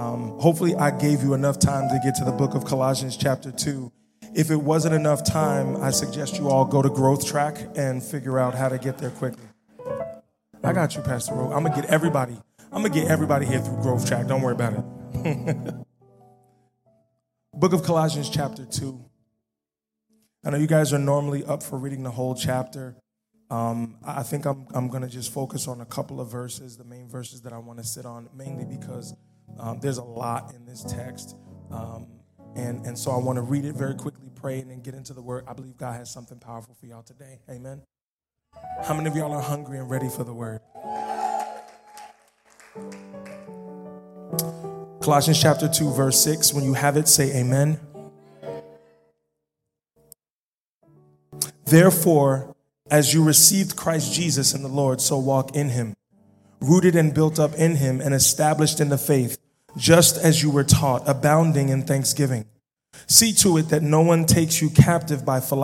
Um, hopefully, I gave you enough time to get to the book of Colossians, chapter 2. If it wasn't enough time, I suggest you all go to Growth Track and figure out how to get there quickly. I got you, Pastor Rowe. I'm gonna get everybody. I'm gonna get everybody here through Growth Track. Don't worry about it. book of Colossians, chapter 2. I know you guys are normally up for reading the whole chapter. Um, I think I'm, I'm going to just focus on a couple of verses, the main verses that I want to sit on, mainly because um, there's a lot in this text. Um, and, and so I want to read it very quickly, pray, and then get into the word. I believe God has something powerful for y'all today. Amen. How many of y'all are hungry and ready for the word? Colossians chapter 2, verse 6. When you have it, say amen. Therefore, as you received Christ Jesus in the Lord, so walk in him, rooted and built up in him and established in the faith, just as you were taught, abounding in thanksgiving. See to it that no one takes you captive by philosophy